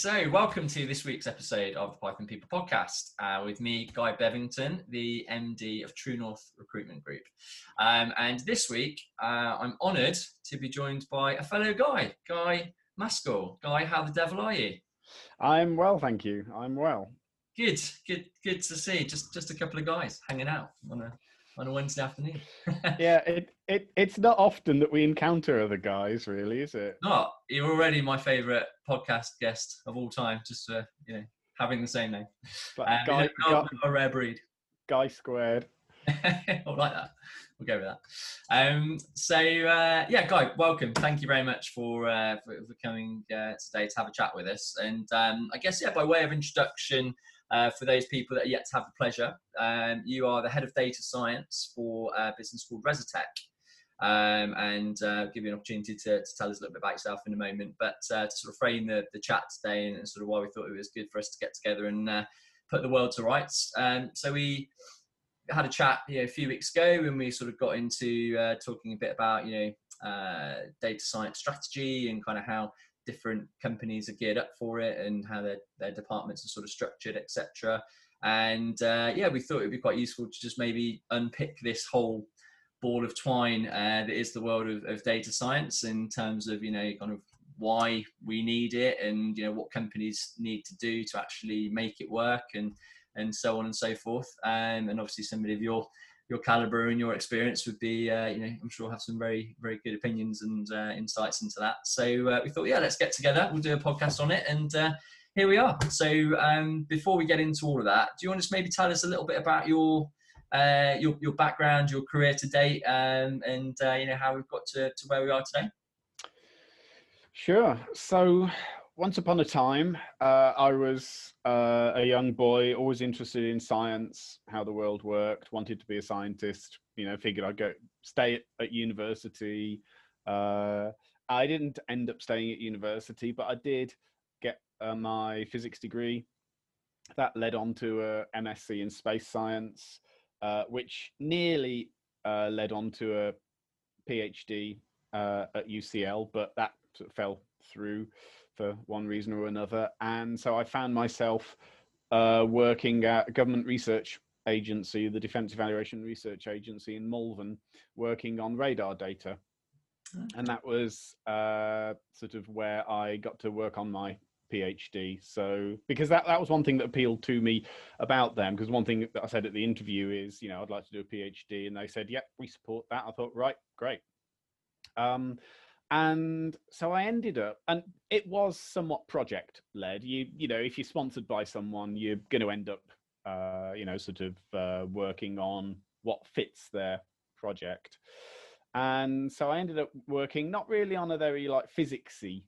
so welcome to this week's episode of the Python People podcast uh, with me, Guy Bevington, the MD of True North Recruitment Group. Um, and this week, uh, I'm honoured to be joined by a fellow Guy, Guy Maskell. Guy, how the devil are you? I'm well, thank you. I'm well. Good, good, good to see. Just, just a couple of guys hanging out on a on a Wednesday afternoon. yeah, it, it it's not often that we encounter other guys, really, is it? Not. You're already my favourite podcast guest of all time, just for you know having the same name. But um, guy, guy, a rare breed. Guy squared. I like that. We'll go with that. Um, so uh, yeah, Guy, welcome. Thank you very much for uh, for, for, coming uh, today to have a chat with us. And um, I guess yeah, by way of introduction, uh, for those people that are yet to have the pleasure, um, you are the head of data science for a business called Rezatec. Um, and uh, give you an opportunity to, to, tell us a little bit about yourself in a moment. But uh, to sort of frame the, the chat today and, and, sort of why we thought it was good for us to get together and uh, put the world to rights. Um, so we had a chat you know, a few weeks ago when we sort of got into uh, talking a bit about you know uh, data science strategy and kind of how different companies are geared up for it and how their, their departments are sort of structured, etc. And uh, yeah, we thought it would be quite useful to just maybe unpick this whole ball of twine uh, that is the world of, of, data science in terms of you know kind of why we need it and you know what companies need to do to actually make it work and and so on and so forth. Um, and obviously, somebody of your your caliber and your experience would be, uh, you know, I'm sure have some very, very good opinions and uh, insights into that. So uh, we thought, yeah, let's get together. We'll do a podcast on it, and uh, here we are. So um, before we get into all of that, do you want to maybe tell us a little bit about your uh, your, your background, your career to date, um, and uh, you know how we've got to, to where we are today? Sure. So once upon a time, uh, I was uh, a young boy, always interested in science, how the world worked, wanted to be a scientist. You know, figured I'd go stay at, university. Uh, I didn't end up staying at university, but I did get uh, my physics degree. That led on to a MSc in space science, uh, which nearly uh, led on to a PhD at UCL, but that sort of fell through for one reason or another. And so I found myself uh, working at a government research agency, the Defence Evaluation Research Agency in Malvern, working on radar data. Okay. And that was uh, sort of where I got to work on my PhD. So, because that, that was one thing that appealed to me about them. Because one thing that I said at the interview is, you know, I'd like to do a PhD. And they said, yep, we support that. I thought, right, great. Um, and so i ended up and it was somewhat project led you you know if you're sponsored by someone you're going to end up uh, you know sort of uh, working on what fits their project and so i ended up working not really on a very like physicsy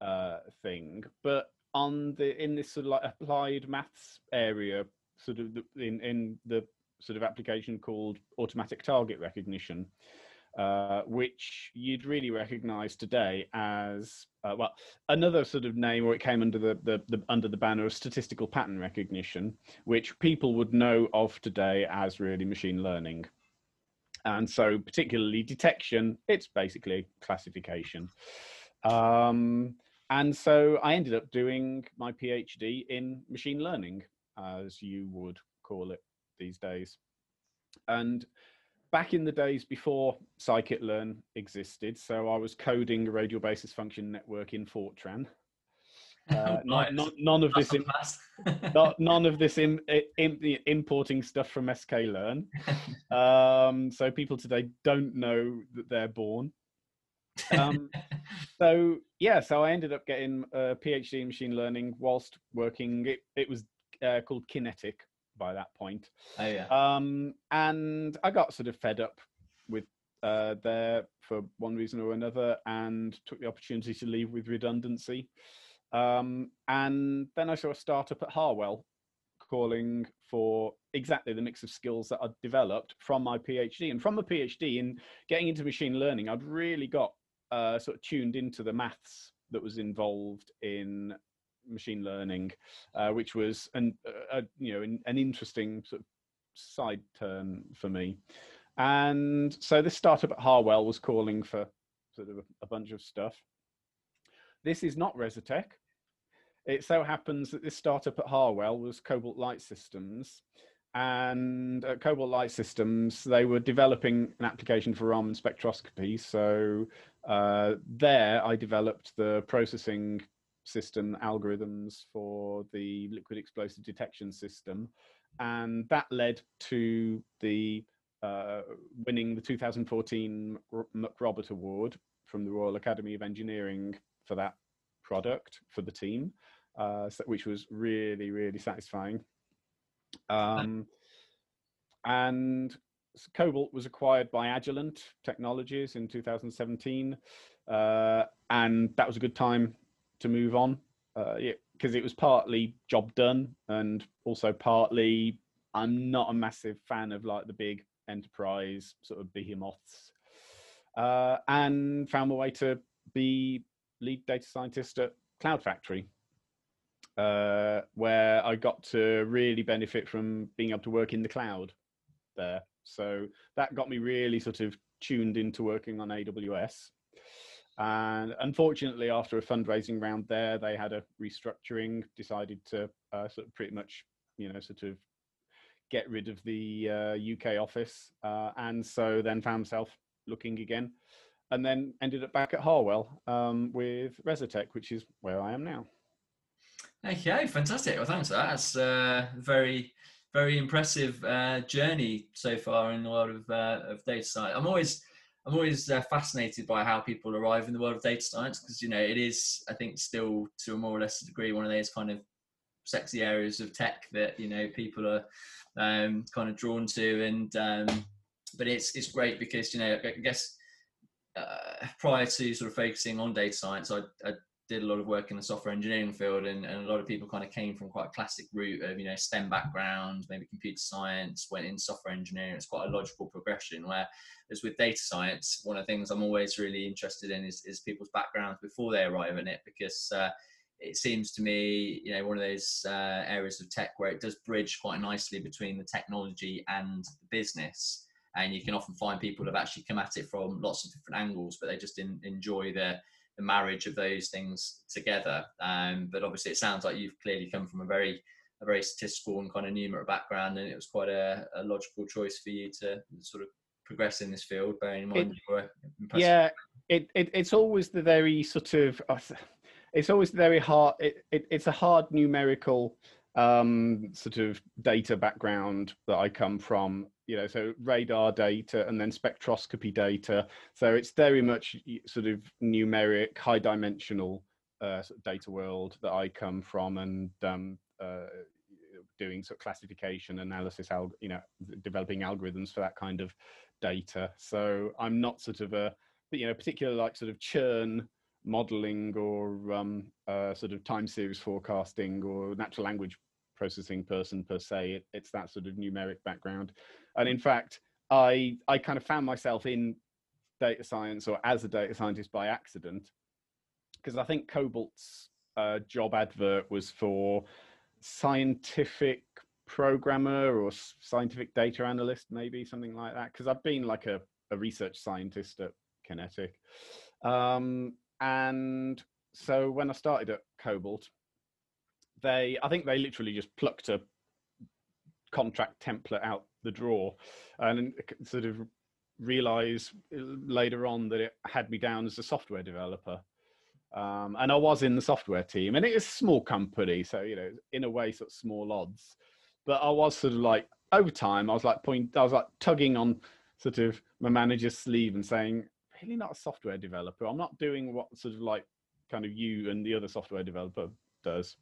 uh, thing but on the in this sort of like applied maths area sort of the, in in the sort of application called automatic target recognition uh, which you'd really recognize today as uh, well another sort of name or it came under the, the, the, under the banner of statistical pattern recognition which people would know of today as really machine learning. And so particularly detection it's basically classification. Um, and so i ended up doing my phd in machine learning as you would call it these days and back in the days before scikit-learn existed, so I was coding a radial basis function network in Fortran. Uh, not, not, none of this, not, none of this in, in, importing stuff from sklearn. Um, so people today don't know that they're born. Um, so yeah, so I ended up getting a PhD in machine learning whilst working. It, it was uh, called QinetiQ by that point. Oh yeah. Um, and I got sort of fed up with uh, there for one reason or another, and took the opportunity to leave with redundancy. Um, and then I saw a startup at Harwell calling for exactly the mix of skills that I'd developed from my PhD. And from a PhD in getting into machine learning, I'd really got uh, sort of tuned into the maths that was involved in machine learning, uh, which was an uh, you know an, an, interesting sort of side turn for me. And so this startup at Harwell was calling for sort of a, a bunch of stuff. This is not Rezatec. it so happens that this startup at Harwell was Cobalt Light Systems. And at Cobalt Light Systems, they were developing an application for Raman spectroscopy. So uh, there, I developed the processing system algorithms for the liquid explosive detection system. And that led to the uh, winning the 2014 MacRobert Award from the Royal Academy of Engineering for that product for the team, uh, which was really, really satisfying. Um, and Cobalt was acquired by Agilent Technologies in 2017, uh, and that was a good time to move on because uh, it was partly job done and also partly I'm not a massive fan of like the big enterprise sort of behemoths, uh, and found my way to be lead data scientist at Cloud Factory, uh, where I got to really benefit from being able to work in the cloud there. So that got me really sort of tuned into working on AWS. And unfortunately, after a fundraising round there, they had a restructuring, decided to uh, sort of pretty much, you know, sort of get rid of the uh, UK office, uh, and so then found myself looking again, and then ended up back at Harwell um, with Rezatec, which is where I am now. Okay, fantastic. Well, thanks for that. That's uh, very, very impressive uh, journey so far in the world of, uh, of data science. I'm always, I'm always uh, fascinated by how people arrive in the world of data science because you know it is, I think, still to a more or less degree one of those kind of sexy areas of tech that you know people are um, kind of drawn to, and um, but it's it's great because you know I guess uh, prior to sort of focusing on data science, I, I, did a lot of work in the software engineering field, and, and a lot of people kind of came from quite a classic route of you know STEM background, maybe computer science, went in software engineering. It's quite a logical progression. Where as with data science, one of the things I'm always really interested in is, is people's backgrounds before they arrive in it, because uh, it seems to me, you know, one of those uh, areas of tech where it does bridge quite nicely between the technology and the business. And you can often find people have actually come at it from lots of different angles, but they just in, enjoy the, the marriage of those things together. Um, but obviously, it sounds like you've clearly come from a very a very statistical and kind of numeric background, and it was quite a, a logical choice for you to sort of progress in this field. Bearing in mind it, you were yeah, it, it, it's always the very sort of. It's always very hard. It, it, it's a hard numerical um, sort of data background that I come from. You know, so radar data and then spectroscopy data. So it's very much sort of numeric, high dimensional uh, sort of data world that I come from, and um, uh, doing sort of classification analysis, you know, developing algorithms for that kind of data. So I'm not sort of a, you know, particular like sort of churn modeling or um, uh, sort of time series forecasting or natural language processing person per se. It, it's that sort of numeric background. And in fact, I, I kind of found myself in data science or as a data scientist by accident because I think Cobalt's uh, job advert was for scientific programmer or scientific data analyst, maybe something like that. Because I've been like a, a research scientist at QinetiQ, Um, and so when I started at Cobalt, they I think they literally just plucked a contract template out the draw, and sort of realize later on that it had me down as a software developer. Um, and I was in the software team, and it is a small company, so you know, in a way, sort of small odds. But I was sort of like over time, I was like point, I was like tugging on sort of my manager's sleeve and saying, really not a software developer. I'm not doing what sort of like kind of you and the other software developer does.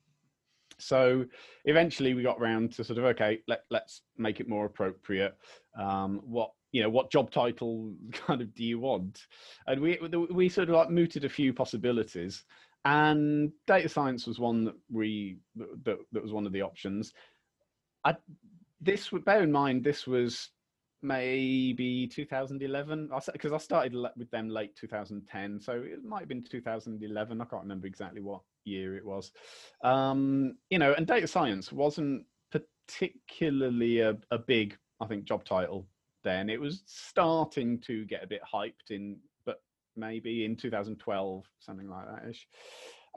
So eventually we got around to sort of okay, let let's make it more appropriate. Um, what you know, what job title kind of do you want? And we we sort of like mooted a few possibilities, and data science was one that we that, that was one of the options. I this bear in mind this was maybe 2011 because I started with them late 2010 so it might have been 2011 I can't remember exactly what year it was um, you know and data science wasn't particularly a, a big I think job title then it was starting to get a bit hyped in but maybe in 2012 something like that ish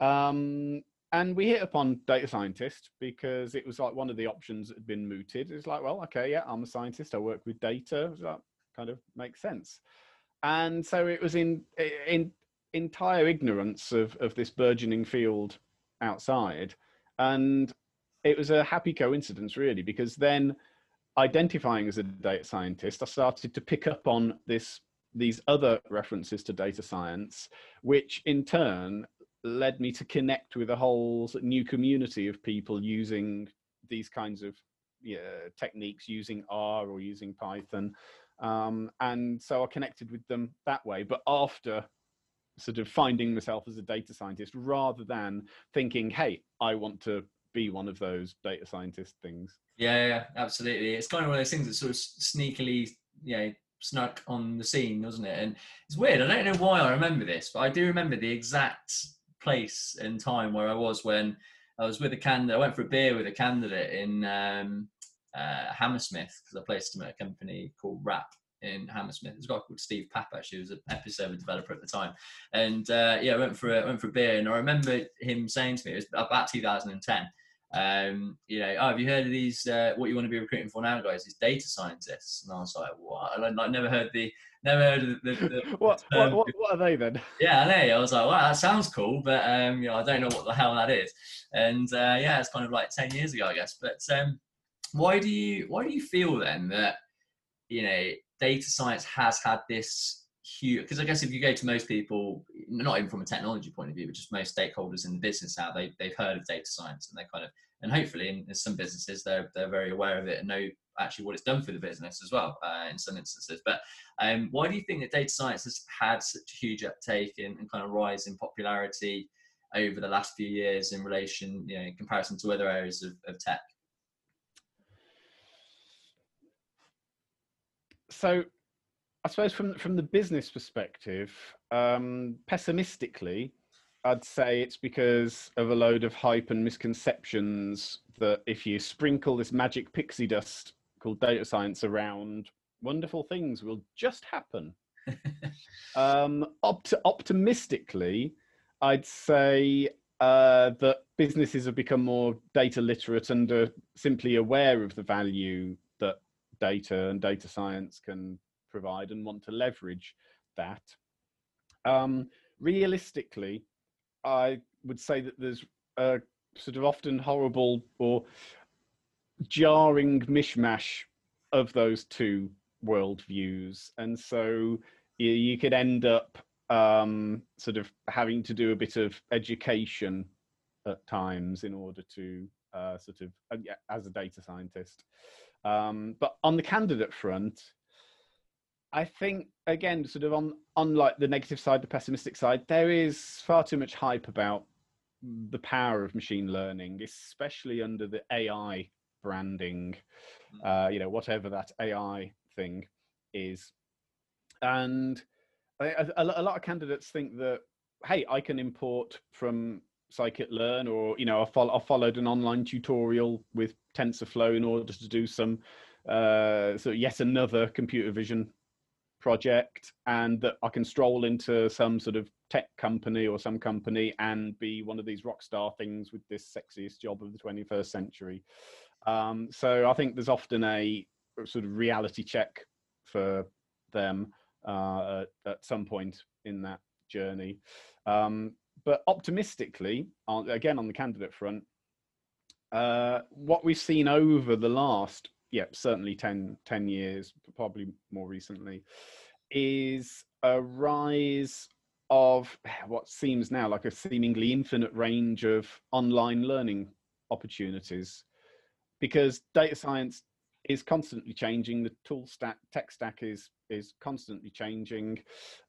um, and we hit upon data scientist because it was like one of the options that had been mooted. It's like, well, okay, yeah, I'm a scientist. I work with data. So That kind of makes sense. And so it was in in entire ignorance of of this burgeoning field outside, and it was a happy coincidence, really, because then identifying as a data scientist, I started to pick up on this these other references to data science, which in turn led me to connect with a whole new community of people using these kinds of yeah, techniques, using R or using Python. Um, and so I connected with them that way. But after sort of finding myself as a data scientist rather than thinking, hey, I want to be one of those data scientist things. Yeah, yeah, absolutely. It's kind of one of those things that sort of sneakily, you know, snuck on the scene, wasn't it? And it's weird. I don't know why I remember this, but I do remember the exact place and time where I was when I was with a candidate. I went for a beer with a candidate in um, uh, Hammersmith because I placed him at a company called Wrap in Hammersmith. There's a guy called Steve actually, who was an episode developer at the time. And uh, yeah, I went for a, went for a beer, and I remember him saying to me, it was about 2010 um, you know, oh, have you heard of these? Uh, what you want to be recruiting for now, guys? Is data scientists. And I was like, what? I like never heard the, never heard of the. the, the what, what, what, what, are they then? Yeah, I know. I was like, wow, that sounds cool, but um, you know, I don't know what the hell that is. And uh, yeah, it's kind of like ten years ago, I guess. But um, why do you, why do you feel then that, you know, data science has had this huge because I guess if you go to most people, not even from a technology point of view, but just most stakeholders in the business now, they they've heard of data science and they kind of and hopefully in, in some businesses they're they're very aware of it and know actually what it's done for the business as well uh, in some instances. But um, why do you think that data science has had such a huge uptake and, and kind of rise in popularity over the last few years in relation, you know, in comparison to other areas of, of tech? So I suppose from from the business perspective, um, pessimistically, I'd say it's because of a load of hype and misconceptions that if you sprinkle this magic pixie dust called data science around, wonderful things will just happen. um, opt- optimistically, I'd say uh, that businesses have become more data literate and are simply aware of the value data and data science can provide and want to leverage that. Um, realistically, I would say that there's a sort of often horrible or jarring mishmash of those two worldviews, and so you, you could end up um, sort of having to do a bit of education at times in order to uh, sort of uh, as a data scientist. Um, but on the candidate front, I think again, sort of on unlike the negative side, the pessimistic side, there is far too much hype about the power of machine learning, especially under the AI branding, hmm. uh, you know, whatever that AI thing is. And a, a, a lot of candidates think that, hey, I can import from scikit-learn or, you know, I, I followed an online tutorial with TensorFlow in order to do some, uh, so yet another computer vision project and that I can stroll into some sort of tech company or some company and be one of these rock star things with this sexiest job of the 21st century. Um, so I think there's often a sort of reality check for them uh, at, at, some point in that journey. Um, but optimistically, again on the candidate front, uh, what we've seen over the last yeah, certainly 10, 10 years, probably more recently, is a rise of what seems now like a seemingly infinite range of online learning opportunities because data science is constantly changing the tool stack tech stack is is constantly changing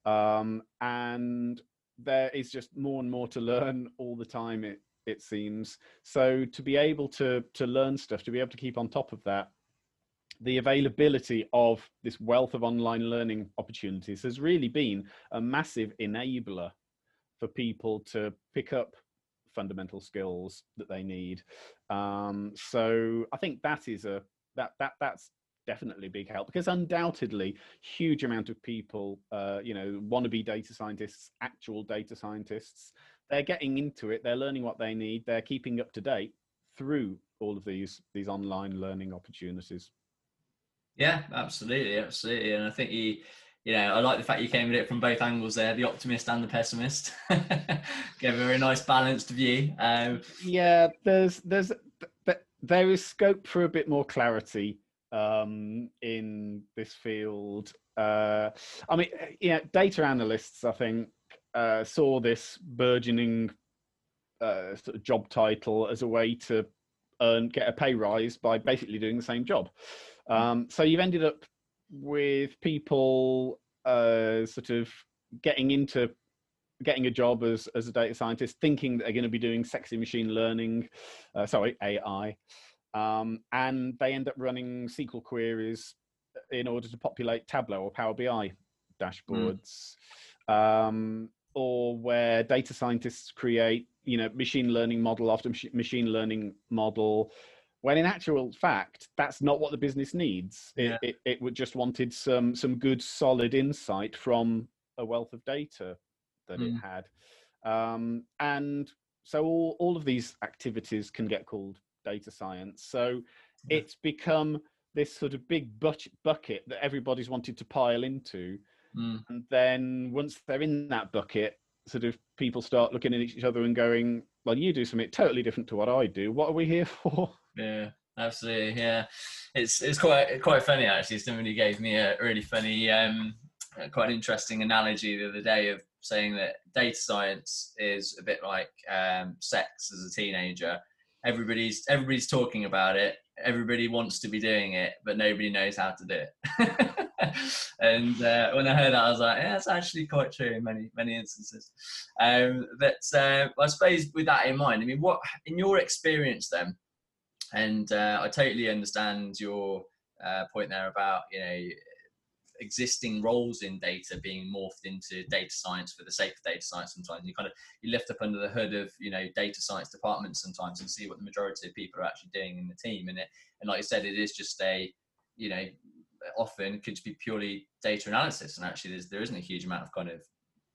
um, and there is just more and more to learn all the time it it seems so to be able to to learn stuff to be able to keep on top of that the availability of this wealth of online learning opportunities has really been a massive enabler for people to pick up fundamental skills that they need. Um, so I think that is a that that that's definitely a big help because undoubtedly huge amount of people uh, you know want to be data scientists actual data scientists they're getting into it. They're learning what they need. They're keeping up to date through all of these these online learning opportunities. Yeah, absolutely, absolutely, and I think you, you know, I like the fact you came at it from both angles there, the optimist and the pessimist. Gave a very nice balanced view. Um, yeah, there's there's there is scope for a bit more clarity um, in this field. Uh, I mean, yeah, data analysts, I think, uh, saw this burgeoning uh, sort of job title as a way to earn get a pay rise by basically doing the same job. Hmm. Um, so you've ended up with people uh, sort of getting into getting a job as as a data scientist, thinking that they're going to be doing sexy machine learning, uh, sorry AI, um, and they end up running SQL queries in order to populate Tableau or Power BI dashboards. Mm. Um, or where data scientists create you know machine learning model after machine learning model when in actual fact that's not what the business needs it, yeah. it, it, would just wanted some some good solid insight from a wealth of data that mm. it had um, and so all, all of these activities can get called data science so yeah. it's become this sort of big bucket that everybody's wanted to pile into Mm. And then once they're in that bucket, sort of people start looking at each other and going, "Well, you do something totally different to what I do. What are we here for?" Yeah, absolutely. Yeah, it's it's quite quite funny actually. Somebody gave me a really funny, um, quite an interesting analogy the other day of saying that data science is a bit like um, sex as a teenager. Everybody's everybody's talking about it. Everybody wants to be doing it, but nobody knows how to do it. and uh, when I heard that, I was like, yeah, that's actually quite true in many many instances. Um, but uh, I suppose with that in mind, I mean, what in your experience then? And uh, I totally understand your uh, point there about you know existing roles in data being morphed into data science for the sake of data science sometimes. You kind of you lift up under the hood of you know data science departments sometimes and see what the majority of people are actually doing in the team. And it and like you said it is just a you know often could be purely data analysis, and actually there's, there isn't a huge amount of kind of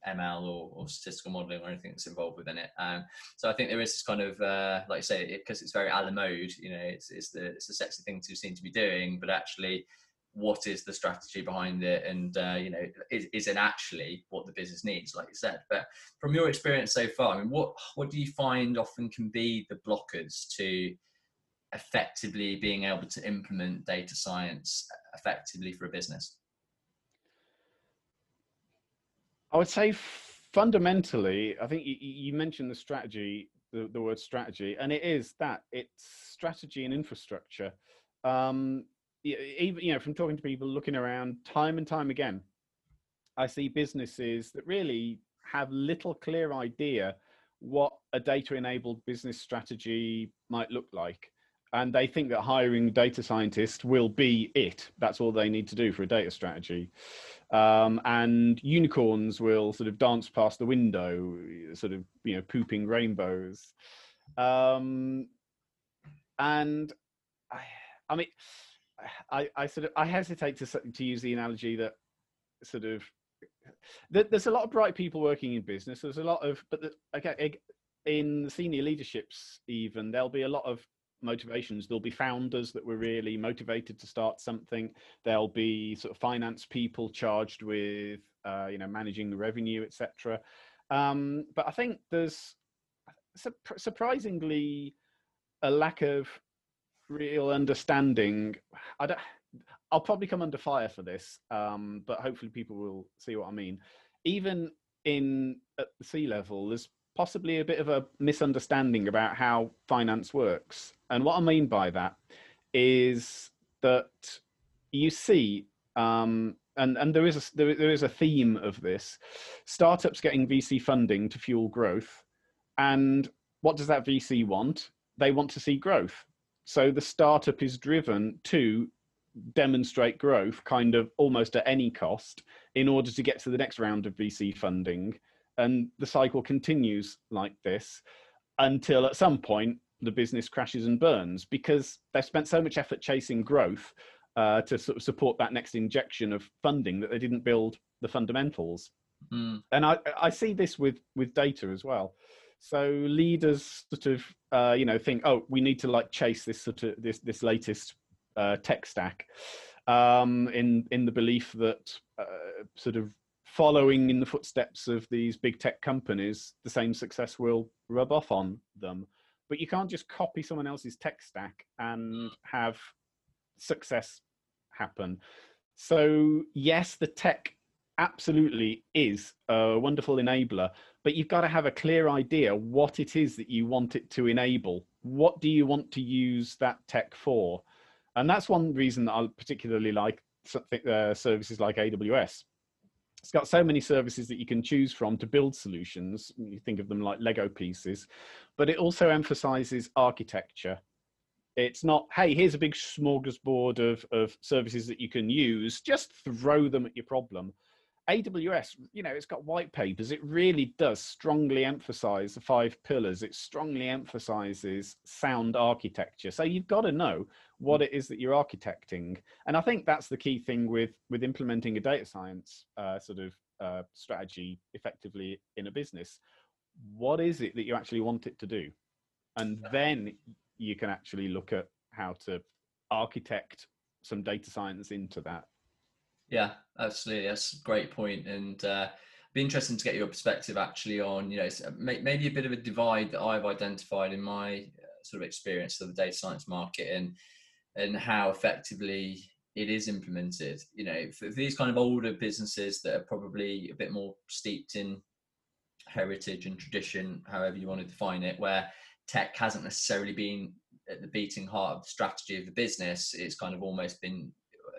ML or, or, statistical modeling or anything that's involved within it. Um, so I think there is this kind of, uh, like I say, because it, it's very a la mode, you know, it's, it's the it's a sexy thing to seem to be doing, but actually, what is the strategy behind it, and uh, you know, is, is it actually what the business needs, like you said? But from your experience so far, I mean, what what do you find often can be the blockers to effectively being able to implement data science effectively for a business? I would say fundamentally, I think you, mentioned the strategy, the, the, word strategy, and it is that it's strategy and infrastructure. Um, even you know, from talking to people, looking around, time and time again, I see businesses that really have little clear idea what a data-enabled business strategy might look like and they think that hiring data scientists will be it. That's all they need to do for a data strategy. Um, and unicorns will sort of dance past the window, sort of you know pooping rainbows. Um, and I, I mean, I, I sort of I hesitate to to use the analogy that sort of there's a lot of bright people working in business. There's a lot of, but the, okay, in senior leaderships even there'll be a lot of motivations. There'll be founders that were really motivated to start something. There'll be sort of finance people charged with, uh, you know, managing the revenue, etc. Um, but I think there's su- surprisingly a lack of real understanding. I don't. I'll probably come under fire for this, um, but hopefully people will see what I mean. Even in at the C level, there's possibly a bit of a misunderstanding about how finance works. And what I mean by that is that you see, um, and, and there, is a, there, there is a theme of this startups getting VC funding to fuel growth. And what does that VC want? They want to see growth. So the startup is driven to demonstrate growth kind of almost at any cost in order to get to the next round of VC funding and the cycle continues like this until at some point the business crashes and burns because they've spent so much effort chasing growth uh, to sort of support that next injection of funding that they didn't build the fundamentals. Mm. And I, I see this with with data as well. So leaders sort of, uh, you know, think, oh, we need to like chase this sort of this this latest uh, tech stack, um, in in the belief that uh, sort of following in the footsteps of these big tech companies, the same success will rub off on them. But you can't just copy someone else's tech stack and have success happen. So yes, the tech absolutely is a wonderful enabler, but you've got to have a clear idea what it is that you want it to enable. What do you want to use that tech for? And that's one reason that I particularly like uh, services like AWS. It's got so many services that you can choose from to build solutions. You think of them like Lego pieces, but it also emphasizes architecture. It's not, hey, here's a big smorgasbord of, of services that you can use, just throw them at your problem. AWS, you know, it's got white papers. It really does strongly emphasize the five pillars. It strongly emphasizes sound architecture. So you've got to know what it is that you're architecting. And I think that's the key thing with with implementing a data science uh, sort of uh, strategy effectively in a business. What is it that you actually want it to do? And then you can actually look at how to architect some data science into that. Yeah, absolutely. That's a great point, and uh, be interesting to get your perspective actually on you know maybe a bit of a divide that I've identified in my uh, sort of experience of the data science market and and how effectively it is implemented. You know, for these kind of older businesses that are probably a bit more steeped in heritage and tradition, however you want to define it, where tech hasn't necessarily been at the beating heart of the strategy of the business. It's kind of almost been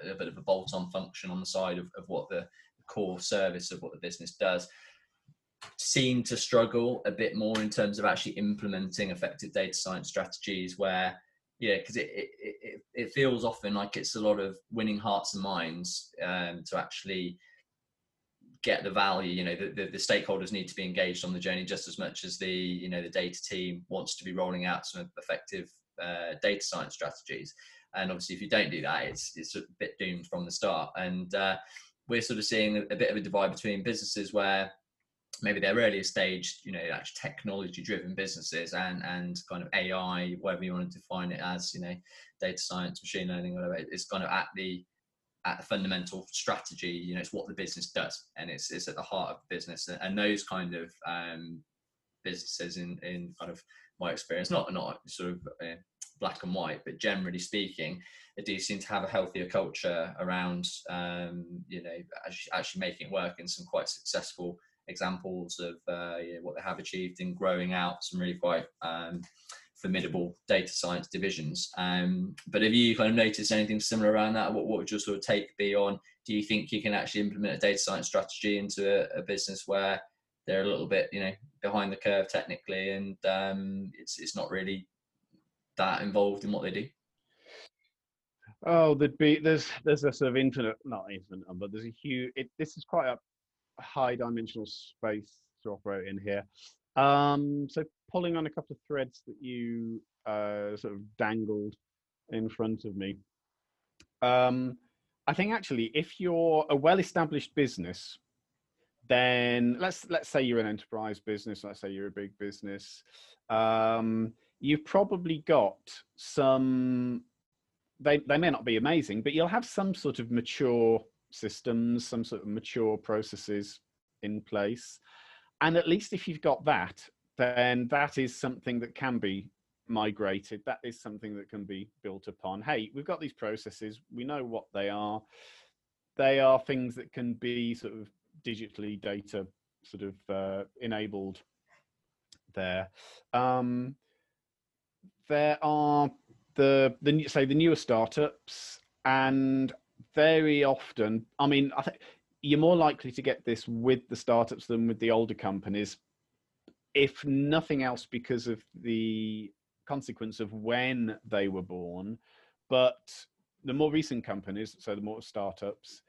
a bit of a bolt-on function on the side of, of what the core service of what the business does. Seem to struggle a bit more in terms of actually implementing effective data science strategies where yeah because it, it, it, it feels often like it's a lot of winning hearts and minds um, to actually get the value you know the, the, the, stakeholders need to be engaged on the journey just as much as the you know the data team wants to be rolling out some effective uh, data science strategies and obviously, if you don't do that, it's it's a bit doomed from the start. And uh, we're sort of seeing a, bit of a divide between businesses where maybe they're earlier stage, you know, actually technology driven businesses and and kind of AI, whatever you want to define it as, you know, data science, machine learning, whatever. It's kind of at the at the fundamental strategy. You know, it's what the business does, and it's it's at the heart of the business. And those kind of um, businesses, in in kind of my experience, not not sort of uh, black and white, but generally speaking, they do seem to have a healthier culture around, um, you know, actually making it work in some quite successful examples of uh, you know, what they have achieved in growing out some really quite um, formidable data science divisions. Um, but have you kind of noticed anything similar around that? What, what would your sort of take be on? Do you think you can actually implement a data science strategy into a, a business where they're a little bit, you know, behind the curve technically, and um, it's it's not really that involved in what they do? Oh, there'd be there's there's a sort of infinite, not infinite but there's a huge. It, this is quite a high dimensional space to operate in here. Um, so pulling on a couple of threads that you uh, sort of dangled in front of me. Um, I think actually, if you're a well-established business, then let's let's say you're an enterprise business. Let's say you're a big business. Um, you've probably got some they, they may not be amazing but you'll have some sort of mature systems some sort of mature processes in place. And at least if you've got that then that is something that can be migrated. That is something that can be built upon. Hey we've got these processes. We know what they are. They are things that can be sort of digitally data sort of uh, enabled there. Um, there are the the say the newer startups, and very often, I mean, I think you're more likely to get this with the startups than with the older companies, if nothing else, because of the consequence of when they were born. But the more recent companies, so the more startups,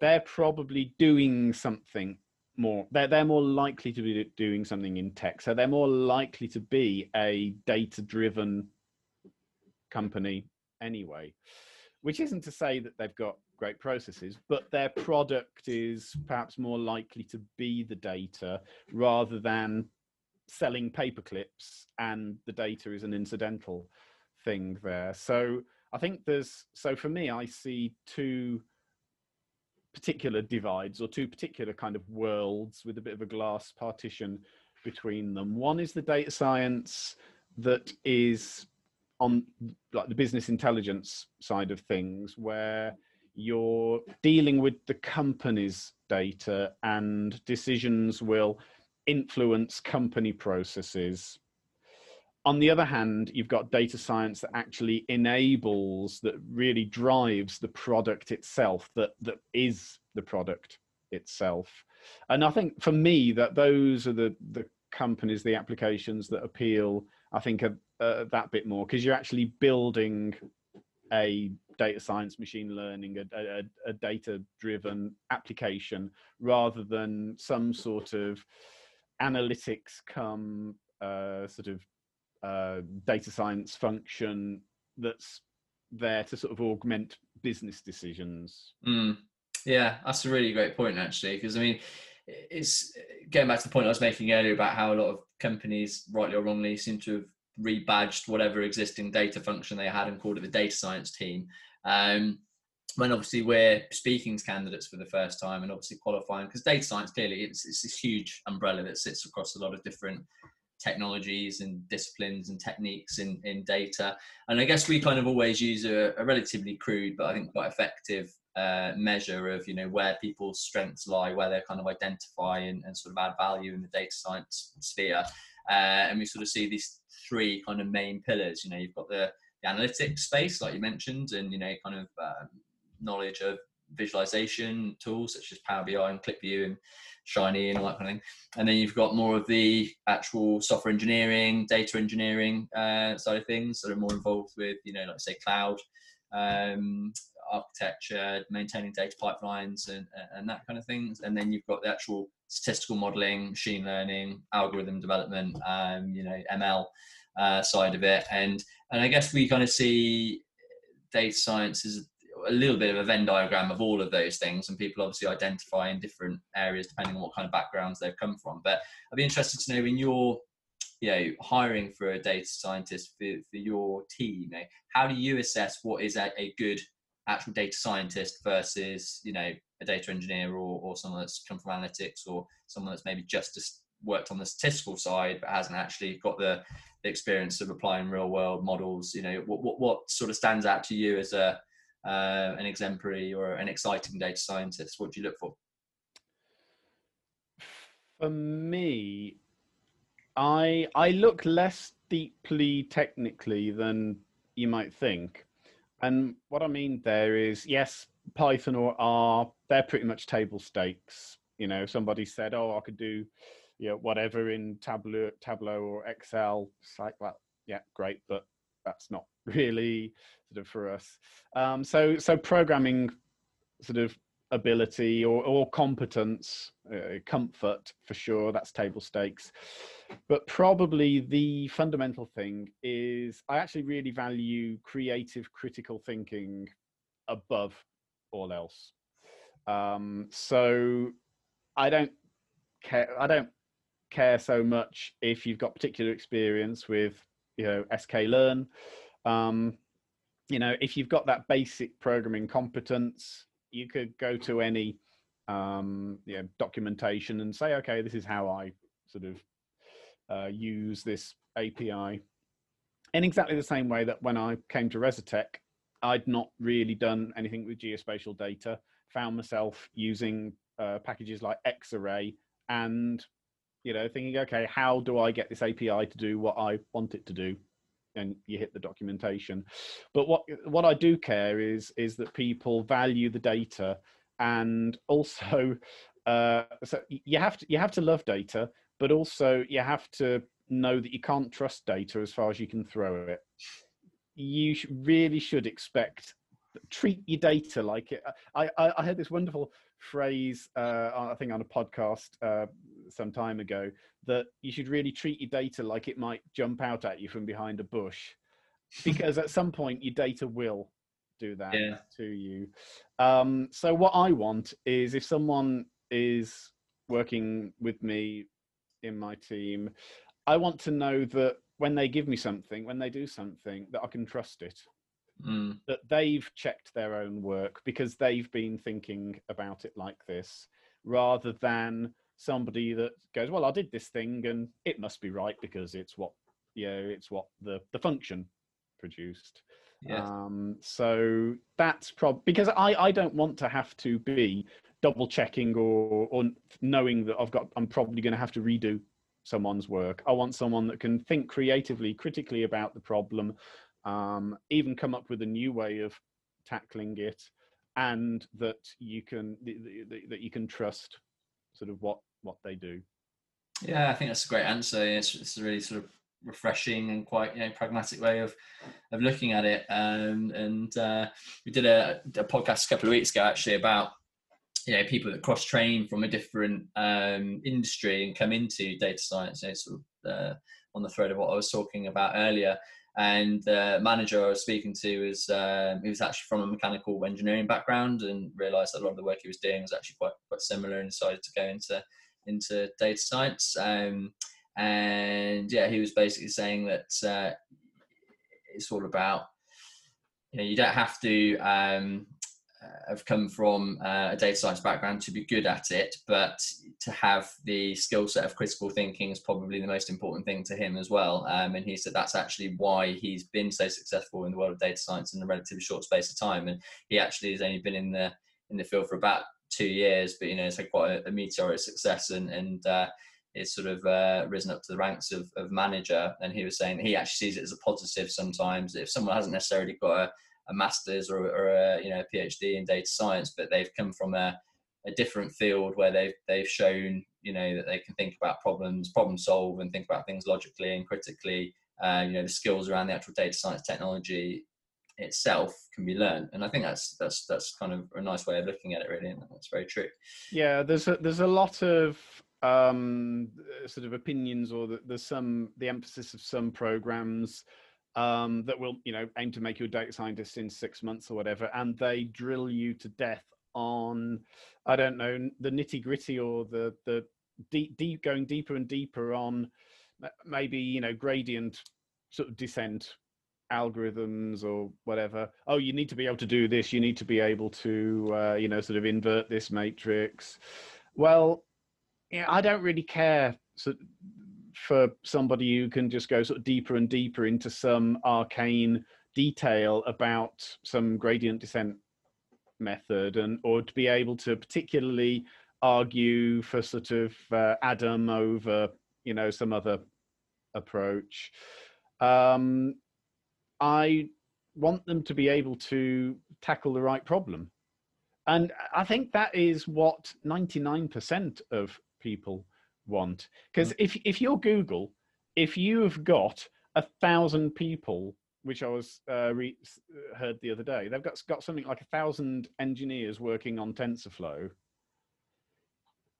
they're probably doing something more they're, they're more likely to be doing something in tech so they're more likely to be a data driven company anyway which isn't to say that they've got great processes but their product is perhaps more likely to be the data rather than selling paper clips and the data is an incidental thing there. So I think there's so for me, I see two particular divides or two particular kind of worlds with a bit of a glass partition between them. One is the data science that is on like the business intelligence side of things where you're dealing with the company's data and decisions will influence company processes on the other hand, you've got data science that actually enables, that really drives the product itself, that that is the product itself. And I think for me, that those are the the companies, the applications that appeal. I think uh, that bit more because you're actually building a data science, machine learning, a, a, a data-driven application rather than some sort of analytics come uh, sort of uh, data science function that's there to sort of augment business decisions. Mm. Yeah, that's a really great point actually, because I mean, it's getting back to the point I was making earlier about how a lot of companies, rightly or wrongly, seem to have rebadged whatever existing data function they had and called it the data science team. Um, when obviously we're speaking to candidates for the first time and obviously qualifying, because data science clearly it's, it's this huge umbrella that sits across a lot of different technologies and disciplines and techniques in, in data. And I guess we kind of always use a, a relatively crude, but I think quite effective uh, measure of, you know, where people's strengths lie, where they kind of identify and, and sort of add value in the data science sphere. Uh, and we sort of see these three kind of main pillars. You know, you've got the, the analytics space, like you mentioned, and, you know, kind of um, knowledge of visualization tools such as Power BI and QlikView and Shiny and all that kind of thing. And then you've got more of the actual software engineering, data engineering uh, side of things that are more involved with, you know, like say cloud um, architecture, maintaining data pipelines, and, and that kind of things. And then you've got the actual statistical modeling, machine learning, algorithm development, um, you know, ML uh, side of it. And and I guess we kind of see data science as a little bit of a Venn diagram of all of those things, and people obviously identify in different areas depending on what kind of backgrounds they've come from. But I'd be interested to know in your, you know, hiring for a data scientist for, for your team, you know, how do you assess what is a, a good actual data scientist versus, you know, a data engineer or, or someone that's come from analytics or someone that's maybe just worked on the statistical side but hasn't actually got the, the experience of applying real world models you know what, what, what sort of stands out to you as a uh, an exemplary or an exciting data scientist? What do you look for? For me, I I look less deeply technically than you might think. And what I mean there is, yes, Python or R, they're pretty much table stakes. You know, somebody said, "Oh, I could do, you know, whatever in Tableau, Tableau or Excel." It's like, well, yeah, great, but that's not really sort of for us. Um, so so programming sort of ability or, or competence, uh, comfort for sure, that's table stakes. But probably the fundamental thing is I actually really value creative critical thinking above all else. Um, so I don't care. I don't care so much if you've got particular experience with you know sklearn um, you know if you've got that basic programming competence you could go to any um, you know, documentation and say okay this is how i sort of uh, use this api in exactly the same way that when i came to rezatec i'd not really done anything with geospatial data found myself using uh, packages like xarray and you know thinking okay how do i get this api to do what i want it to do and you hit the documentation. But what what i do care is is that people value the data and also uh, so you have to you have to love data but also you have to know that you can't trust data as far as you can throw it. You really should expect treat your data like it. I i, I heard this wonderful phrase uh, i think on a podcast uh, some time ago that you should really treat your data like it might jump out at you from behind a bush because at some point your data will do that yeah. to you um, so what i want is if someone is working with me in my team I want to know that when they give me something, when they do something, that I can trust it. Mm. That they've checked their own work because they've been thinking about it like this, rather than somebody that goes, "Well, I did this thing and it must be right because it's what you know, it's what the the function produced." Yeah. Um, so that's prob because I I don't want to have to be double checking or or knowing that I've got I'm probably going to have to redo someone's work. I want someone that can think creatively, critically about the problem, um, even come up with a new way of tackling it, and that you can that, that you can trust sort of what what they do. Yeah, I think that's a great answer. It's, it's a really sort of refreshing and quite you know pragmatic way of of looking at it. Um, and uh, we did a, a podcast a couple of weeks ago actually about you know people that cross train from a different um, industry and come into data science. You know, sort of uh, on the thread of what I was talking about earlier. And the manager I was speaking to is um, he was actually from a mechanical engineering background and realised that a lot of the work he was doing was actually quite quite similar and decided to go into into data science. Um, and yeah, he was basically saying that uh, it's all about you know you don't have to um, uh, have come from uh, a data science background to be good at it, but to have the skill set of critical thinking is probably the most important thing to him as well. Um, and he said that's actually why he's been so successful in the world of data science in a relatively short space of time. And he actually has only been in the in the field for about two years, but you know, it's had quite a, a meteoric success and and uh, it's sort of uh, risen up to the ranks of, of manager. And he was saying he actually sees it as a positive sometimes if someone hasn't necessarily got a, a master's or, or a you know a PhD in data science, but they've come from a, a different field where they've they've shown you know that they can think about problems, problem solve, and think about things logically and critically. Uh, you know the skills around the actual data science technology itself can be learned. And i think that's that's that's kind of a nice way of looking at it really and that's very true. Yeah there's a there's a lot of um sort of opinions or the, there's some the emphasis of some programs um that will you know aim to make you a data scientist in six months or whatever and they drill you to death on i don't know the nitty gritty or the the deep deep going deeper and deeper on maybe you know gradient sort of descent algorithms or whatever oh you need to be able to do this you need to be able to uh, you know sort of invert this matrix. Well yeah i don't really care so, for somebody who can just go sort of deeper and deeper into some arcane detail about some gradient descent method and or to be able to particularly argue for sort of uh, adam over you know some other approach. Um, I want them to be able to tackle the right problem. And I think that is what 99% of people want. Because mm. if, if you're Google, if you have got a thousand people, which I was uh, re- heard the other day, they've got, got something like a thousand engineers working on TensorFlow.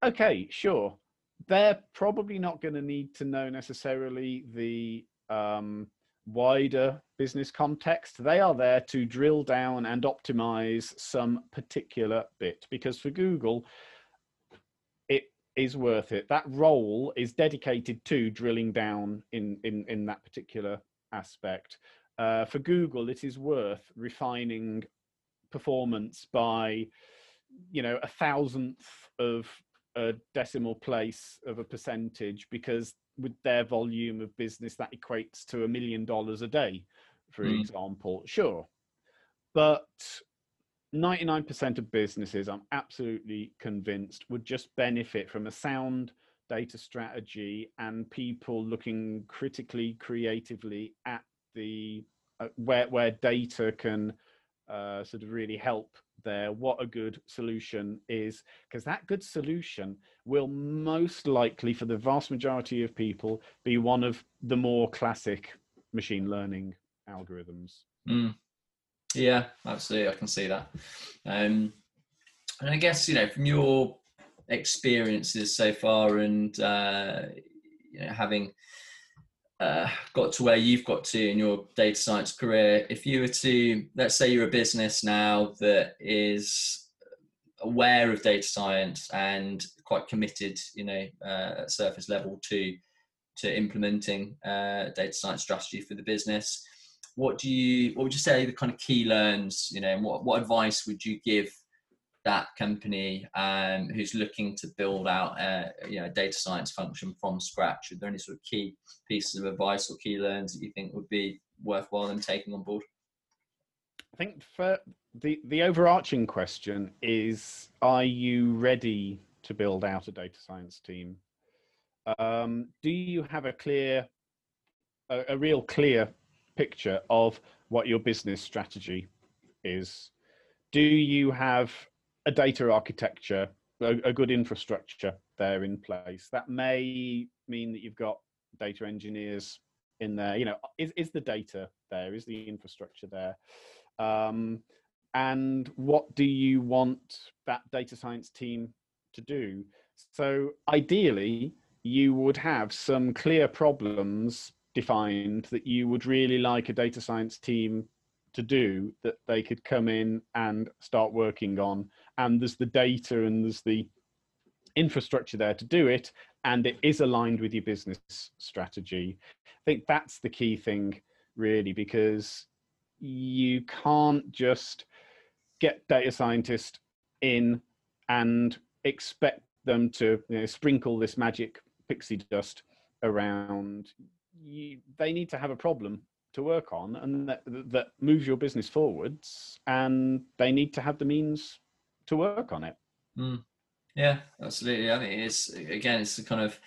Okay, sure. They're probably not going to need to know necessarily the um, wider business context. They are there to drill down and optimize some particular bit because for Google, it is worth it. That role is dedicated to drilling down in, in, in that particular aspect. Uh, for Google, it is worth refining performance by, you know, a thousandth of a decimal place of a percentage because with their volume of business, that equates to a million dollars a day, for mm. example. Sure. But 99% of businesses, I'm absolutely convinced, would just benefit from a sound data strategy and people looking critically, creatively at the uh, where where data can uh, sort of really help there what a good solution is because that good solution will most likely for the vast majority of people be one of the more classic machine learning algorithms mm. yeah absolutely i can see that um, and i guess you know from your experiences so far and uh, you know having uh, got to where you've got to in your data science career, if you were to, let's say you're a business now that is aware of data science and quite committed, you know, uh, at surface level to to implementing uh, data science strategy for the business. What do you what would you say the kind of key learns? You know, what what advice would you give that company um, who's looking to build out a you know data science function from scratch? Are there any sort of key pieces of advice or key learns that you think would be worthwhile them taking on board? I think for the the overarching question is: Are you ready to build out a data science team? Um, do you have a clear, a, a real clear picture of what your business strategy is? Do you have a data architecture, a, a, good infrastructure there in place. That may mean that you've got data engineers in there. You know, is, is the data there? Is the infrastructure there? Um, and what do you want that data science team to do? So ideally, you would have some clear problems defined that you would really like a data science team to do that they could come in and start working on and there's the data and there's the infrastructure there to do it and it is aligned with your business strategy. I think that's the key thing really because you can't just get data scientists in and expect them to you know, sprinkle this magic pixie dust around. You, they need to have a problem to work on and that, that moves your business forwards and they need to have the means to work on it mm. yeah absolutely i think it's again it's a kind of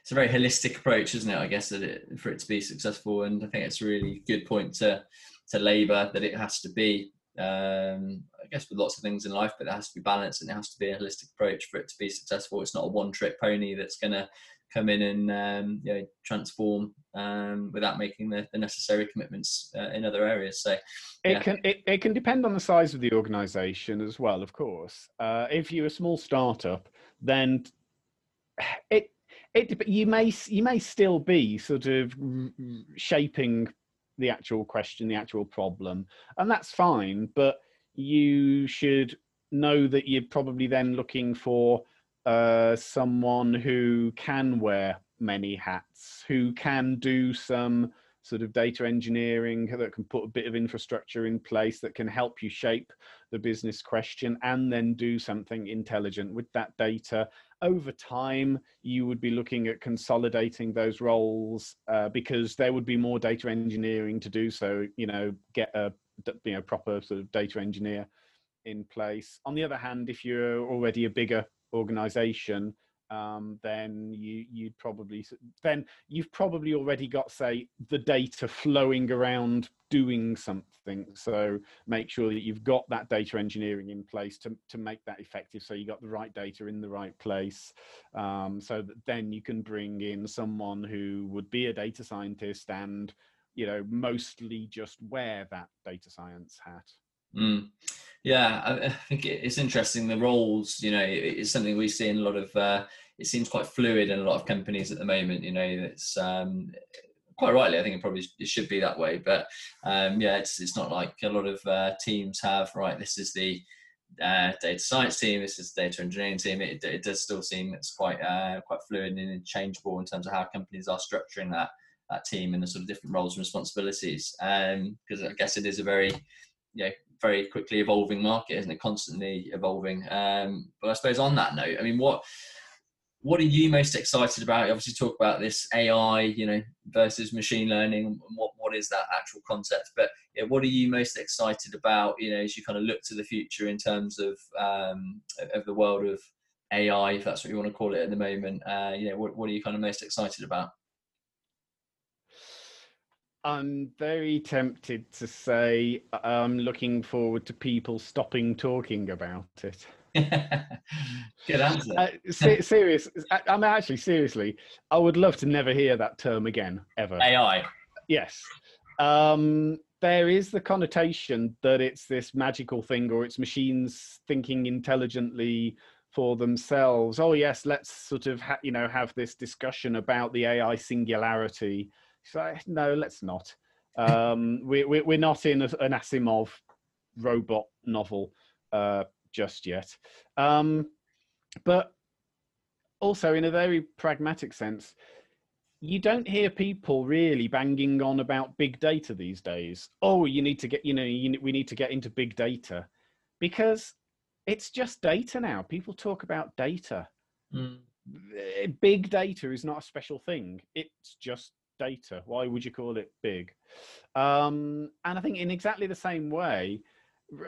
it's a very holistic approach isn't it i guess that it, for it to be successful and i think it's a really good point to to labor that it has to be um, I guess with lots of things in life, but it has to be balanced and it has to be a holistic approach for it to be successful. It's not a one trick pony that's going to come in and um, you know, transform um, without making the, the necessary commitments uh, in other areas. So yeah. it can it, it can depend on the size of the organisation as well. Of course, uh, if you're a small startup, then it it you may you may still be sort of shaping the actual question, the actual problem, and that's fine. But you should know that you're probably then looking for uh, someone who can wear many hats, who can do some sort of data engineering, that can put a bit of infrastructure in place that can help you shape the business question and then do something intelligent with that data. Over time, you would be looking at consolidating those roles uh, because there would be more data engineering to do. So, you know, get a you know proper sort of data engineer in place. On the other hand, if you're already a bigger organization um, then you you'd probably then you've probably already got say the data flowing around doing something. So make sure that you've got that data engineering in place to, to make that effective. So you got the right data in the right place um, so that then you can bring in someone who would be a data scientist and you know mostly just wear that data science hat. Mm. Yeah, I, think it's interesting. The roles, you know, it's something we see in a lot of. Uh, it seems quite fluid in a lot of companies at the moment. You know, it's um, quite rightly. I think it probably it should be that way. But um, yeah, it's it's not like a lot of uh, teams have. Right, this is the uh, data science team. This is the data engineering team. It, it does still seem it's quite uh, quite fluid and interchangeable in terms of how companies are structuring that that team and the sort of different roles and responsibilities. Because um, I guess it is a very you know, very quickly evolving market, isn't it? Constantly evolving. Um, but I suppose on that note, I mean, what what are you most excited about? You obviously, talk about this AI, you know, versus machine learning. What what is that actual concept? But yeah, what are you most excited about? You know, as you kind of look to the future in terms of um, of the world of AI, if that's what you want to call it at the moment. Uh, you know, what what are you kind of most excited about? I'm very tempted to say I'm looking forward to people stopping talking about it. Good answer. Uh, se- serious. I, am actually seriously. I would love to never hear that term again ever. AI. Yes. Um, there is the connotation that it's this magical thing, or it's machines thinking intelligently for themselves. Oh yes, let's sort of ha- you know have this discussion about the AI singularity so no, let's not. Um, we, we, we're not in a, an Asimov robot novel uh, just yet. Um, but also, in a very pragmatic sense, you don't hear people really banging on about big data these days. Oh, you need to get, you know, you, we need to get into big data because it's just data now. People talk about data. Mm. Big data is not a special thing. It's just data. Why would you call it big? Um, and I think in exactly the same way,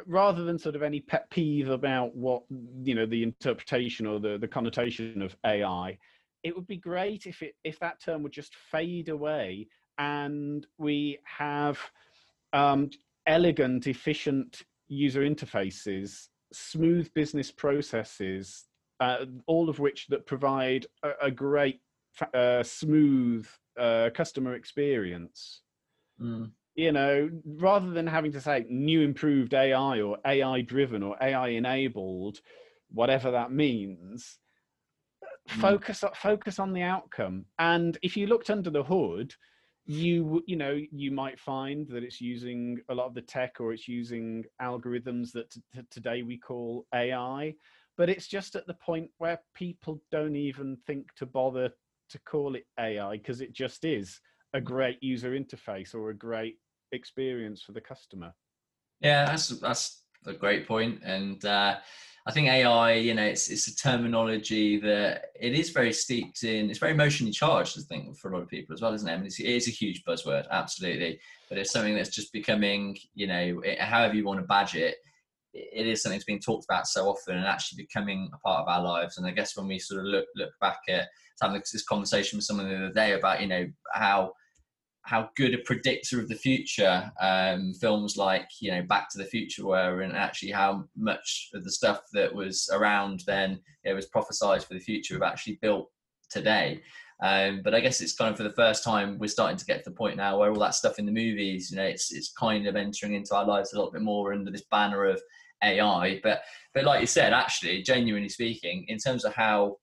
rather than sort of any pet peeve about what you know the interpretation or the the connotation of AI, it would be great if it if that term would just fade away and we have um, elegant, efficient user interfaces, smooth business processes, uh, all of which that provide a, a great, uh, smooth uh, customer experience. Mm. You know, rather than having to say new improved AI or AI driven or AI enabled, whatever that means, Mm. focus focus on the outcome and if you looked under the hood you you know you might find that it's using a lot of the tech or it's using algorithms that t- today we call ai but it's just at the point where people don't even think to bother to call it ai because it just is a mm. great user interface or a great experience for the customer yeah that's that's a great point and uh I think AI, you know, it's it's a terminology that it is very steeped in. It's very emotionally charged, I think, for a lot of people as well, isn't it? I mean, it's, it is a huge buzzword, absolutely. But it's something that's just becoming, you know, it, however you want to badge it, it is something that's been talked about so often and actually becoming a part of our lives. And I guess when we sort of look look back at having this conversation with someone the other day about, you know, how how good a predictor of the future um, films like you know Back to the Future were, and actually how much of the stuff that was around then it was prophesized for the future have actually built today. Um, but I guess it's kind of for the first time we're starting to get to the point now where all that stuff in the movies, you know, it's it's kind of entering into our lives a little bit more under this banner of AI. But but like you said, actually, genuinely speaking, in terms of how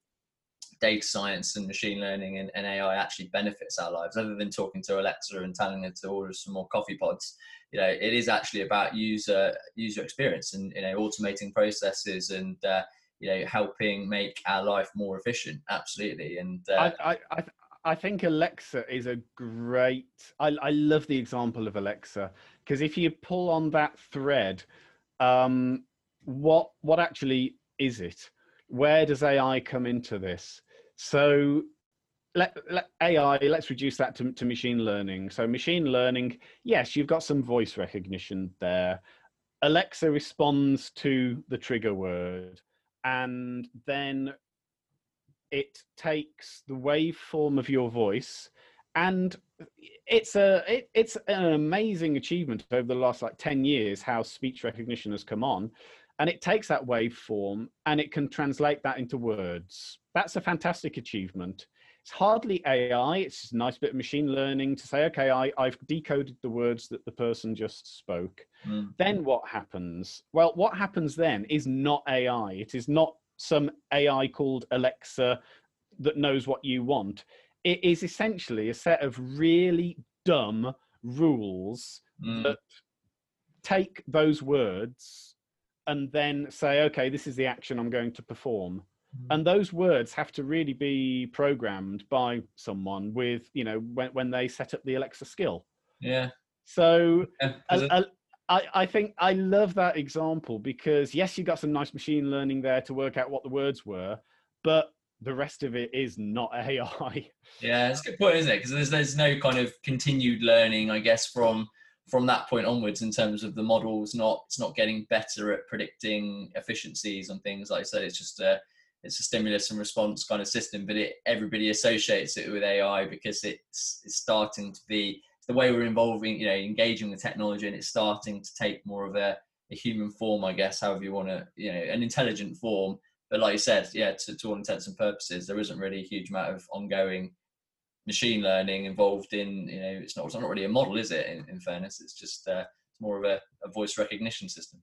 data science and machine learning and, and, AI actually benefits our lives, other than talking to Alexa and telling her to order some more coffee pods. You know, it is actually about user user experience and you know automating processes and uh, you know helping make our life more efficient. Absolutely, and uh, I, I, I think Alexa is a great. I, I love the example of Alexa because if you pull on that thread, um, what what actually is it? Where does AI come into this? So let, let, AI, let's reduce that to, to machine learning. So machine learning, yes, you've got some voice recognition there. Alexa responds to the trigger word and then it takes the waveform of your voice and it's a it, it's an amazing achievement over the last like 10 years how speech recognition has come on and it takes that waveform and it can translate that into words. That's a fantastic achievement. It's hardly AI, it's just a nice bit of machine learning to say, okay, I, I've decoded the words that the person just spoke. Mm. Then what happens? Well, what happens then is not AI. It is not some AI called Alexa that knows what you want. It is essentially a set of really dumb rules mm. that take those words and then say, okay, this is the action I'm going to perform. Mm. And those words have to really be programmed by someone with, you know, when, when they set up the Alexa skill. Yeah. So yeah, I, I, I think I love that example because, yes, you got some nice machine learning there to work out what the words were, but the rest of it is not AI. Yeah, it's a good point, isn't it? Because there's, there's no kind of continued learning, I guess, from from that point onwards in terms of the models not it's not getting better at predicting efficiencies and things like i said it's just a it's a stimulus and response kind of system but it everybody associates it with ai because it's it's starting to be the way we're involving you know engaging the technology and it's starting to take more of a, a human form i guess however you want to you know an intelligent form but like you said yeah to, to all intents and purposes there isn't really a huge amount of ongoing machine learning involved in you know it's not it's not really a model is it in, in fairness? It's just uh, it's more of a, a, voice recognition system.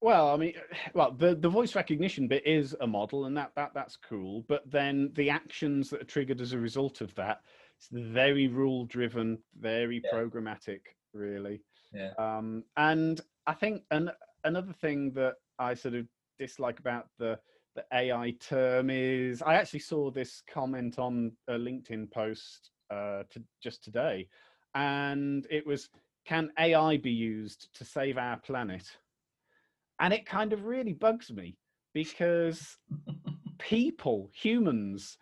Well i mean well the, the voice recognition bit is a model and that, that that's cool but then the actions that are triggered as a result of that it's very rule driven very yeah. programmatic really. Yeah. Um and i think an, another thing that i sort of dislike about the the AI term is. I actually saw this comment on a LinkedIn post uh, to, just today, and it was, "Can AI be used to save our planet?" And it kind of really bugs me because people, humans,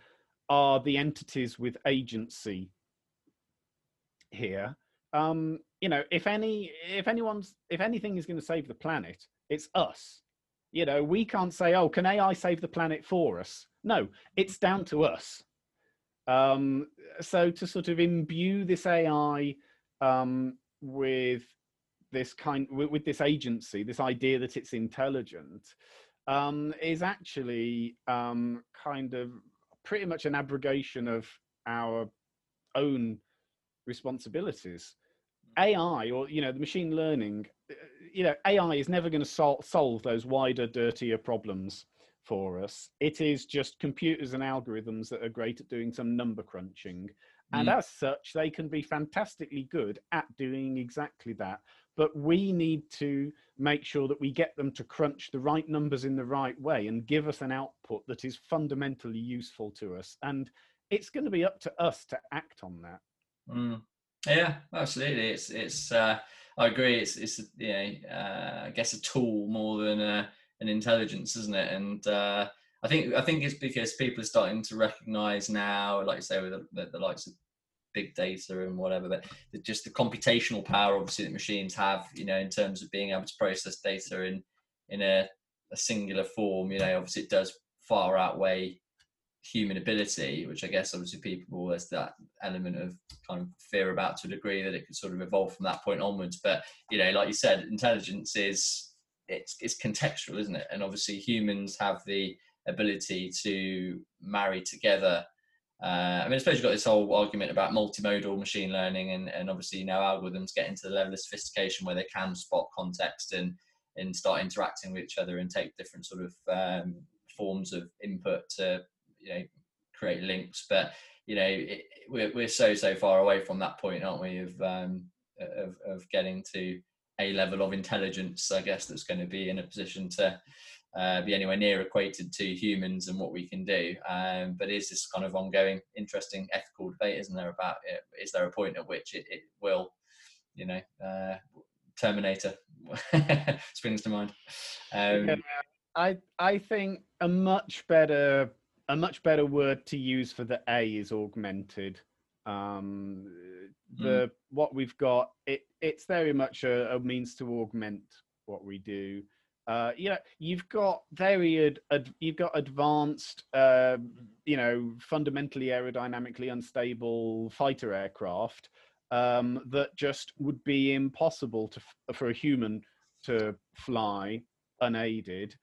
are the entities with agency here. Um, you know, if any, if anyone's, if anything is going to save the planet, it's us. You know, we can't say, "Oh, can AI save the planet for us?" No, it's down to us. Um, so to sort of imbue this AI um, with this kind with, with, this agency, this idea that it's intelligent, um, is actually um, kind of pretty much an abrogation of our own responsibilities. AI or you know the machine learning, you know AI is never going to sol- solve those wider, dirtier problems for us. It is just computers and algorithms that are great at doing some number crunching. And mm. as such, they can be fantastically good at doing exactly that. But we need to make sure that we get them to crunch the right numbers in the right way and give us an output that is fundamentally useful to us. And it's going to be up to us to act on that. Mm. Yeah, absolutely. It's it's. Uh, I agree. It's it's you know uh, I guess a tool more than a and intelligence, isn't it? And uh, I think I think it's because people are starting to recognise now, like you say, with the, the, the, likes of big data and whatever, but the, just the computational power, obviously, that machines have, you know, in terms of being able to process data in in a, a singular form. You know, obviously, it does far outweigh human ability, which I guess obviously people there's that element of kind of fear about to a degree that it could sort of evolve from that point onwards. But you know, like you said, intelligence is it's it's contextual, isn't it? And obviously humans have the ability to marry together. Uh, I mean, I suppose you've got this whole argument about multimodal machine learning, and, and obviously now algorithms get into the level of sophistication where they can spot context and and start interacting with each other and take different sort of um, forms of input to you know create links. But you know, it, we're we're so so far away from that point, aren't we? Of um, of, of getting to a level of intelligence, I guess, that's going to be in a position to uh, be anywhere near equated to humans and what we can do. Um, but is this kind of ongoing, interesting ethical debate, isn't there, about it? Is there a point at which it, it will, you know, uh, Terminator springs to mind? Um, yeah, I I think a much better a much better word to use for the A is augmented. Um, the mm. what we've got it it's very much a, a, means to augment what we do uh you know you've got very ad, ad, you've got advanced uh, you know fundamentally aerodynamically unstable fighter aircraft um that just would be impossible to for a human to fly unaided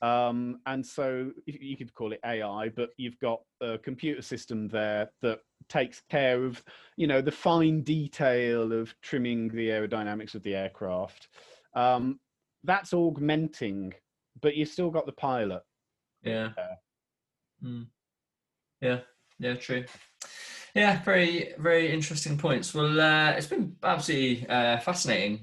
um, and so you could call it AI, but you've got a computer system there that takes care of, you know, the fine detail of trimming the aerodynamics of the aircraft. Um, that's augmenting, but you've still got the pilot. Yeah. Mm. Yeah. Yeah. True. Yeah, very, very interesting points. Well, uh, it's been absolutely uh, fascinating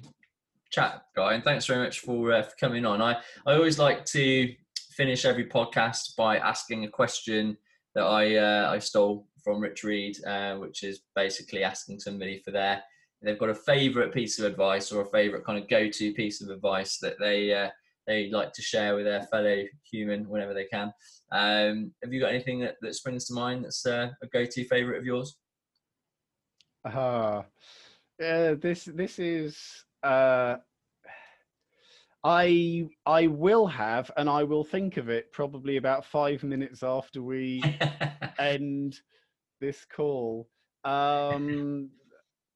chat, guy, and thanks very much for, uh, for coming on. I, I always like to finish every podcast by asking a question that I uh, I stole from Rich Reed, uh, which is basically asking somebody for their they've got a favourite piece of advice or a favourite kind of go-to piece of advice that they uh, they like to share with their fellow human whenever they can. Um, have you got anything that, that springs to mind that's uh, a go-to favourite of yours? Uh, uh, this this is uh, I I will have, and I will think of it probably about five minutes after we end this call. Um,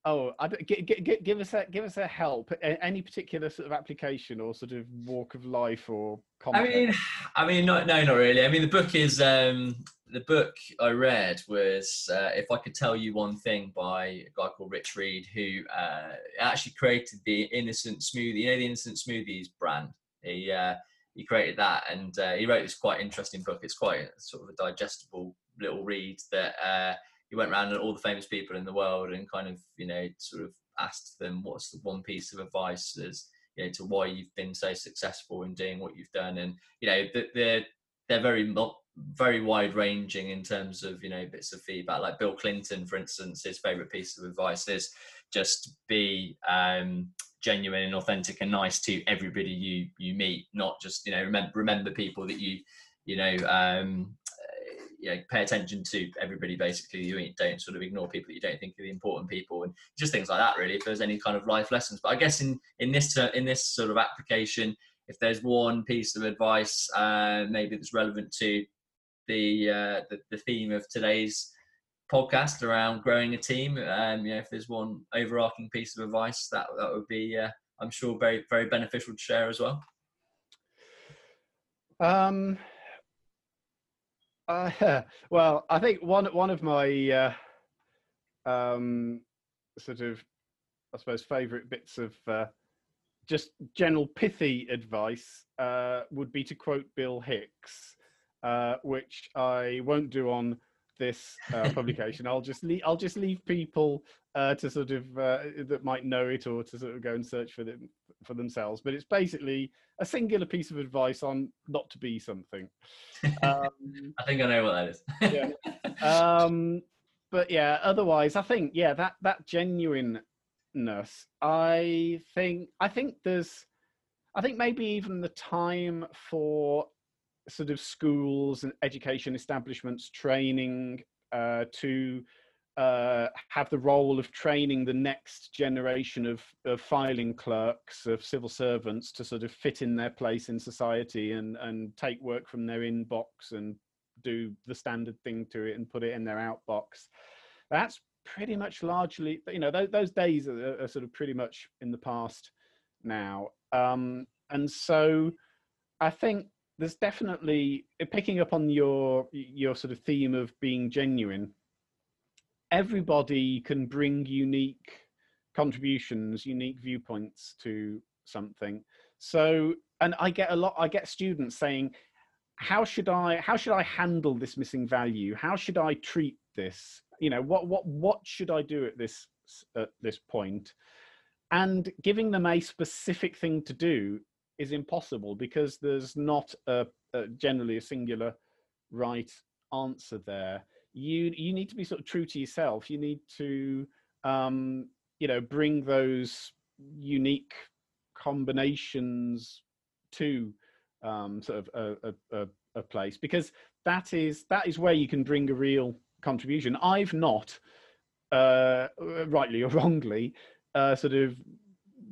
oh, I, g- g- give us a give us a help. Any particular sort of application or sort of walk of life or? I mean, I mean, no, no, not really. I mean, the book is um, the book I read was uh, "If I Could Tell You One Thing" by a guy called Rich Reed, who uh, actually created the Innocent Smoothie. You know, the Innocent Smoothies brand. He uh, he created that, and uh, he wrote this quite interesting book. It's quite a, sort of a digestible little read that uh, he went around all the famous people in the world and kind of you know sort of asked them what's the one piece of advice as you know to why you've been so successful in doing what you've done and you know the, the they're very very wide ranging in terms of you know bits of feedback. Like Bill Clinton, for instance, his favorite piece of advice is just be um, genuine and authentic and nice to everybody you you meet. Not just you know remember remember people that you you know um, you know, pay attention to everybody basically. You don't sort of ignore people that you don't think are the important people, and just things like that. Really, if there's any kind of life lessons. But I guess in in this in this sort of application, if there's one piece of advice, uh, maybe that's relevant to the, uh, the, the theme of today's podcast around growing a team, um, you know, if there's one overarching piece of advice, that that would be, uh, I'm sure, very very beneficial to share as well. Um, uh, well, I think one one of my uh, um, sort of, I suppose, favourite bits of uh, just general pithy advice uh, would be to quote Bill Hicks, uh, which I won't do on this uh, publication. I'll just leave, I'll just leave people to sort of that might know it or to sort of go and search for them for themselves. But it's basically a singular piece of advice on not to be something. Um, I think I know what that is. yeah. Um, but yeah, otherwise, I think yeah that that genuineness. I think I think there's, I think maybe even the time for sort of schools and education establishments training uh, to uh, have the role of training the next generation of, of, filing clerks, of civil servants to sort of fit in their place in society and, and take work from their inbox and do the standard thing to it and put it in their outbox. That's pretty much largely, you know, those, those days are, are, sort of pretty much in the past now. Um, and so I think there's definitely picking up on your your sort of theme of being genuine everybody can bring unique contributions, unique viewpoints to something. So, and I get a lot, I get students saying, how should I, how should I handle this missing value? How should I treat this? You know, what, what, what should I do at this, at this point? And giving them a specific thing to do is impossible because there's not a, a generally a singular right answer there you you need to be sort of true to yourself. You need to um, you know bring those unique combinations to um, sort of a, a, a, place because that is that is where you can bring a real contribution. I've not, uh, rightly or wrongly, uh, sort of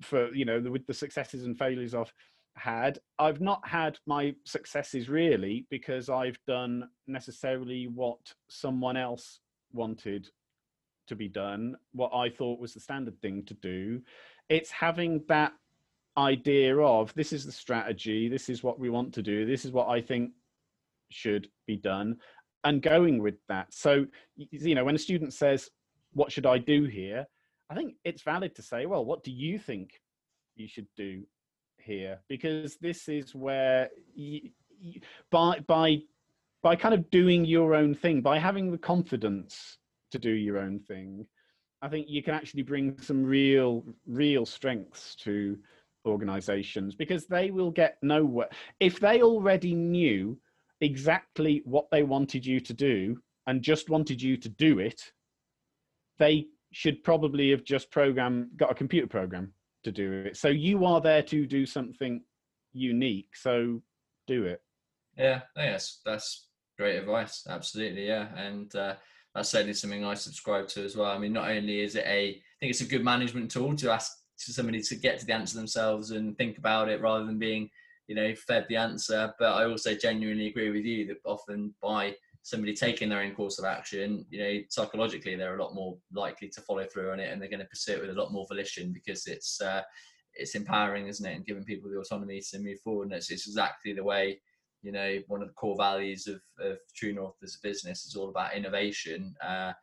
for you know with the successes and failures of had. I've not had my successes really because I've done necessarily what someone else wanted to be done, what I thought was the standard thing to do. It's having that idea of this is the strategy, this is what we want to do, this is what I think should be done, and going with that. So, you know, when a student says, What should I do here? I think it's valid to say, Well, what do you think you should do here because this is where you, you, by by by kind of doing your own thing by having the confidence to do your own thing i think you can actually bring some real real strengths to organizations because they will get nowhere if they already knew exactly what they wanted you to do and just wanted you to do it they should probably have just program got a computer program to do it. So you are there to do something unique. So do it. Yeah, yes, that's great advice. Absolutely, yeah, and uh, that's certainly something I subscribe to as well. I mean, not only is it a, I think it's a good management tool to ask to somebody to get to the answer themselves and think about it rather than being, you know, fed the answer. But I also genuinely agree with you that often by somebody taking their own course of action, you know, psychologically they're a lot more likely to follow through on it, and they're going to pursue it with a lot more volition because it's uh, it's empowering, isn't it, and giving people the autonomy to move forward. And it's, it's exactly the way, you know, one of the core values of, of True North as a business is all about innovation. Uh,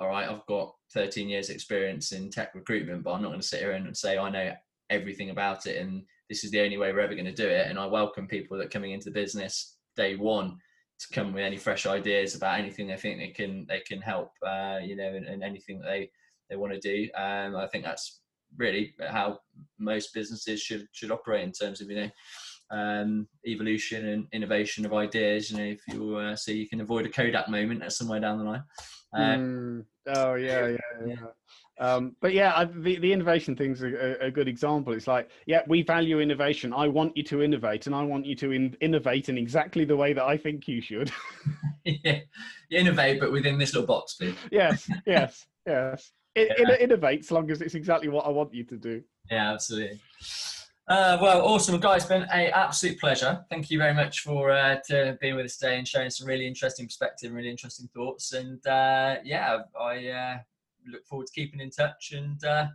all right, I've got 13 years experience in tech recruitment, but I'm not going to sit here and say I know everything about it and this is the only way we're ever going to do it. And I welcome people that are coming into the business day one to come with any fresh ideas about anything they think they can they can help uh, you know and, and, anything that they they want to do um, I think that's really how most businesses should should operate in terms of you know um, evolution and innovation of ideas. You know, if you uh, so you can avoid a Kodak moment at somewhere down the line. Um, mm. Oh yeah, yeah, yeah. Um, but yeah, I, the, the innovation thing's a, a, good example. It's like, yeah, we value innovation. I want you to innovate, and I want you to in, innovate in exactly the way that I think you should. yeah, innovate, but within this little box, please. yes, yes, yes. It, yeah. it, innovate as long as it's exactly what I want you to do. Yeah, absolutely. Uh, well, awesome, guys. Been a absolute pleasure. Thank you very much for uh, to being with us today and sharing some really interesting perspective, really interesting thoughts. And uh, yeah, I uh, look forward to keeping in touch. And uh,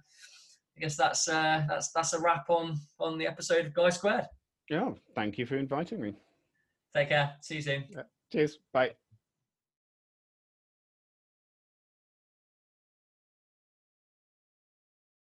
I guess that's uh, that's that's a wrap on on the episode of Guy Squared. Yeah, thank you for inviting me. Take care. See you soon. Yeah. Cheers. Bye.